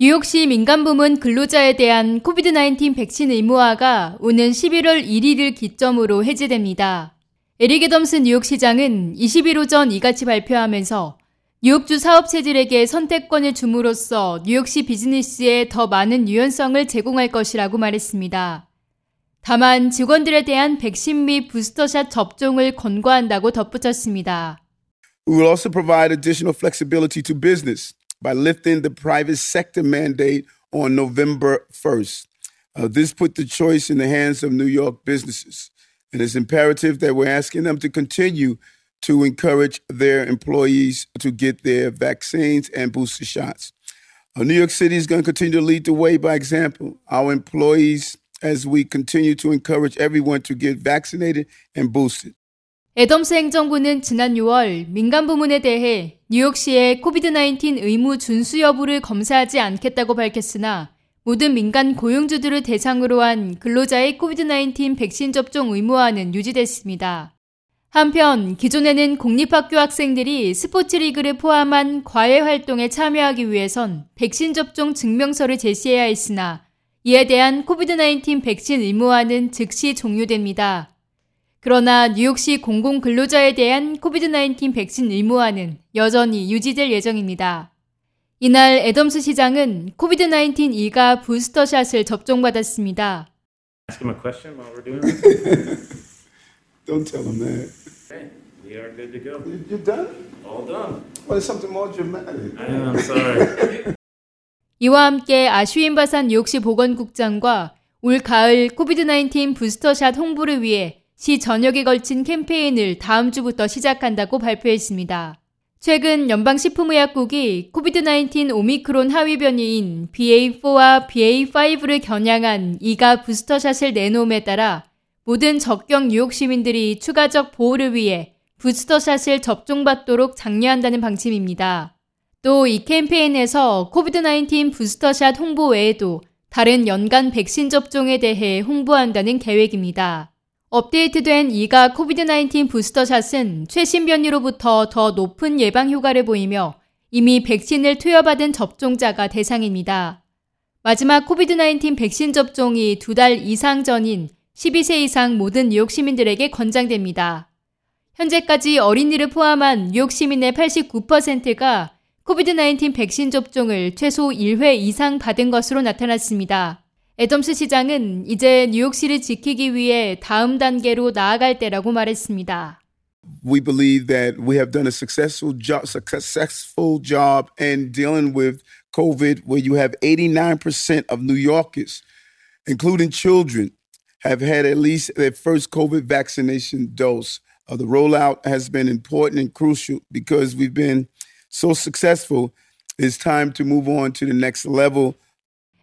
뉴욕시 민간부문 근로자에 대한 코비드-19 백신 의무화가 오는 11월 1일을 기점으로 해제됩니다. 에릭 애덤스 뉴욕시장은 20일 오전 이같이 발표하면서 뉴욕주 사업체들에게 선택권을 줌으로써 뉴욕시 비즈니스에 더 많은 유연성을 제공할 것이라고 말했습니다. 다만 직원들에 대한 백신 및 부스터샷 접종을 권고한다고 덧붙였습니다. We will also provide additional flexibility to business. By lifting the private sector mandate on November 1st. Uh, this put the choice in the hands of New York businesses. And it's imperative that we're asking them to continue to encourage their employees to get their vaccines and booster shots. Uh, New York City is going to continue to lead the way by example. Our employees, as we continue to encourage everyone to get vaccinated and boosted. 애덤스 행정부는 지난 6월 민간 부문에 대해 뉴욕시의 코비드-19 의무 준수 여부를 검사하지 않겠다고 밝혔으나 모든 민간 고용주들을 대상으로 한 근로자의 코비드-19 백신 접종 의무화는 유지됐습니다. 한편 기존에는 공립학교 학생들이 스포츠 리그를 포함한 과외 활동에 참여하기 위해선 백신 접종 증명서를 제시해야 했으나 이에 대한 코비드-19 백신 의무화는 즉시 종료됩니다. 그러나 뉴욕시 공공근로자에 대한 코비드-19 백신 의무화는 여전히 유지될 예정입니다. 이날 애덤스 시장은 코비드-19 2가 부스터샷을 접종받았습니다. Ask him a question while we're doing this. Don't tell him that. Okay, we are good to go. You're done? All done. Well, it's something more dramatic. I am sorry. 이와 함께 아슈인 바산 뉴욕시 보건국장과 올 가을 코비드-19 부스터샷 홍보를 위해 시 전역에 걸친 캠페인을 다음 주부터 시작한다고 발표했습니다. 최근 연방식품의약국이 코비드-19 오미크론 하위 변이인 BA4와 BA5를 겨냥한 2가 부스터샷을 내놓음에 따라 모든 적경 뉴욕 시민들이 추가적 보호를 위해 부스터샷을 접종받도록 장려한다는 방침입니다. 또 이 캠페인에서 코비드-19 부스터샷 홍보 외에도 다른 연간 백신 접종에 대해 홍보한다는 계획입니다. 업데이트된 2가 코비드-19 부스터샷은 최신 변이로부터 더 높은 예방 효과를 보이며 이미 백신을 투여받은 접종자가 대상입니다. 마지막 코비드-19 백신 접종이 두 달 이상 전인 12세 이상 모든 뉴욕 시민들에게 권장됩니다. 현재까지 어린이를 포함한 뉴욕 시민의 89%가 코비드-19 백신 접종을 최소 1회 이상 받은 것으로 나타났습니다. 애덤스 시장은 이제 뉴욕시를 지키기 위해 다음 단계로 나아갈 때라고 말했습니다. We believe that we have done a successful job, successful job in dealing with COVID, where you have 89% of New Yorkers, including children, have had at least their first COVID vaccination dose. Uh, the rollout has been important and crucial because we've been so successful. It's time to move on to the next level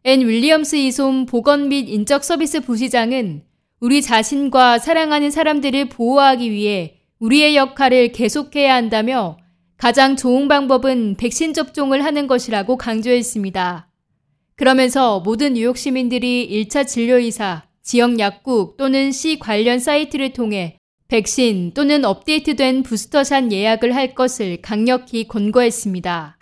앤 윌리엄스 이솜 보건 및 인적 서비스 부시장은 우리 자신과 사랑하는 사람들을 보호하기 위해 우리의 역할을 계속해야 한다며 가장 좋은 방법은 백신 접종을 하는 것이라고 강조했습니다. 그러면서 모든 뉴욕 시민들이 1차 진료의사, 지역 약국 또는 시 관련 사이트를 통해 백신 또는 업데이트된 부스터샷 예약을 할 것을 강력히 권고했습니다.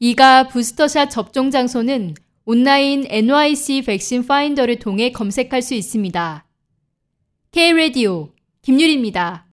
이가 부스터샷 접종 장소는 온라인 NYC 백신 파인더를 통해 검색할 수 있습니다. K-Radio 김유리입니다.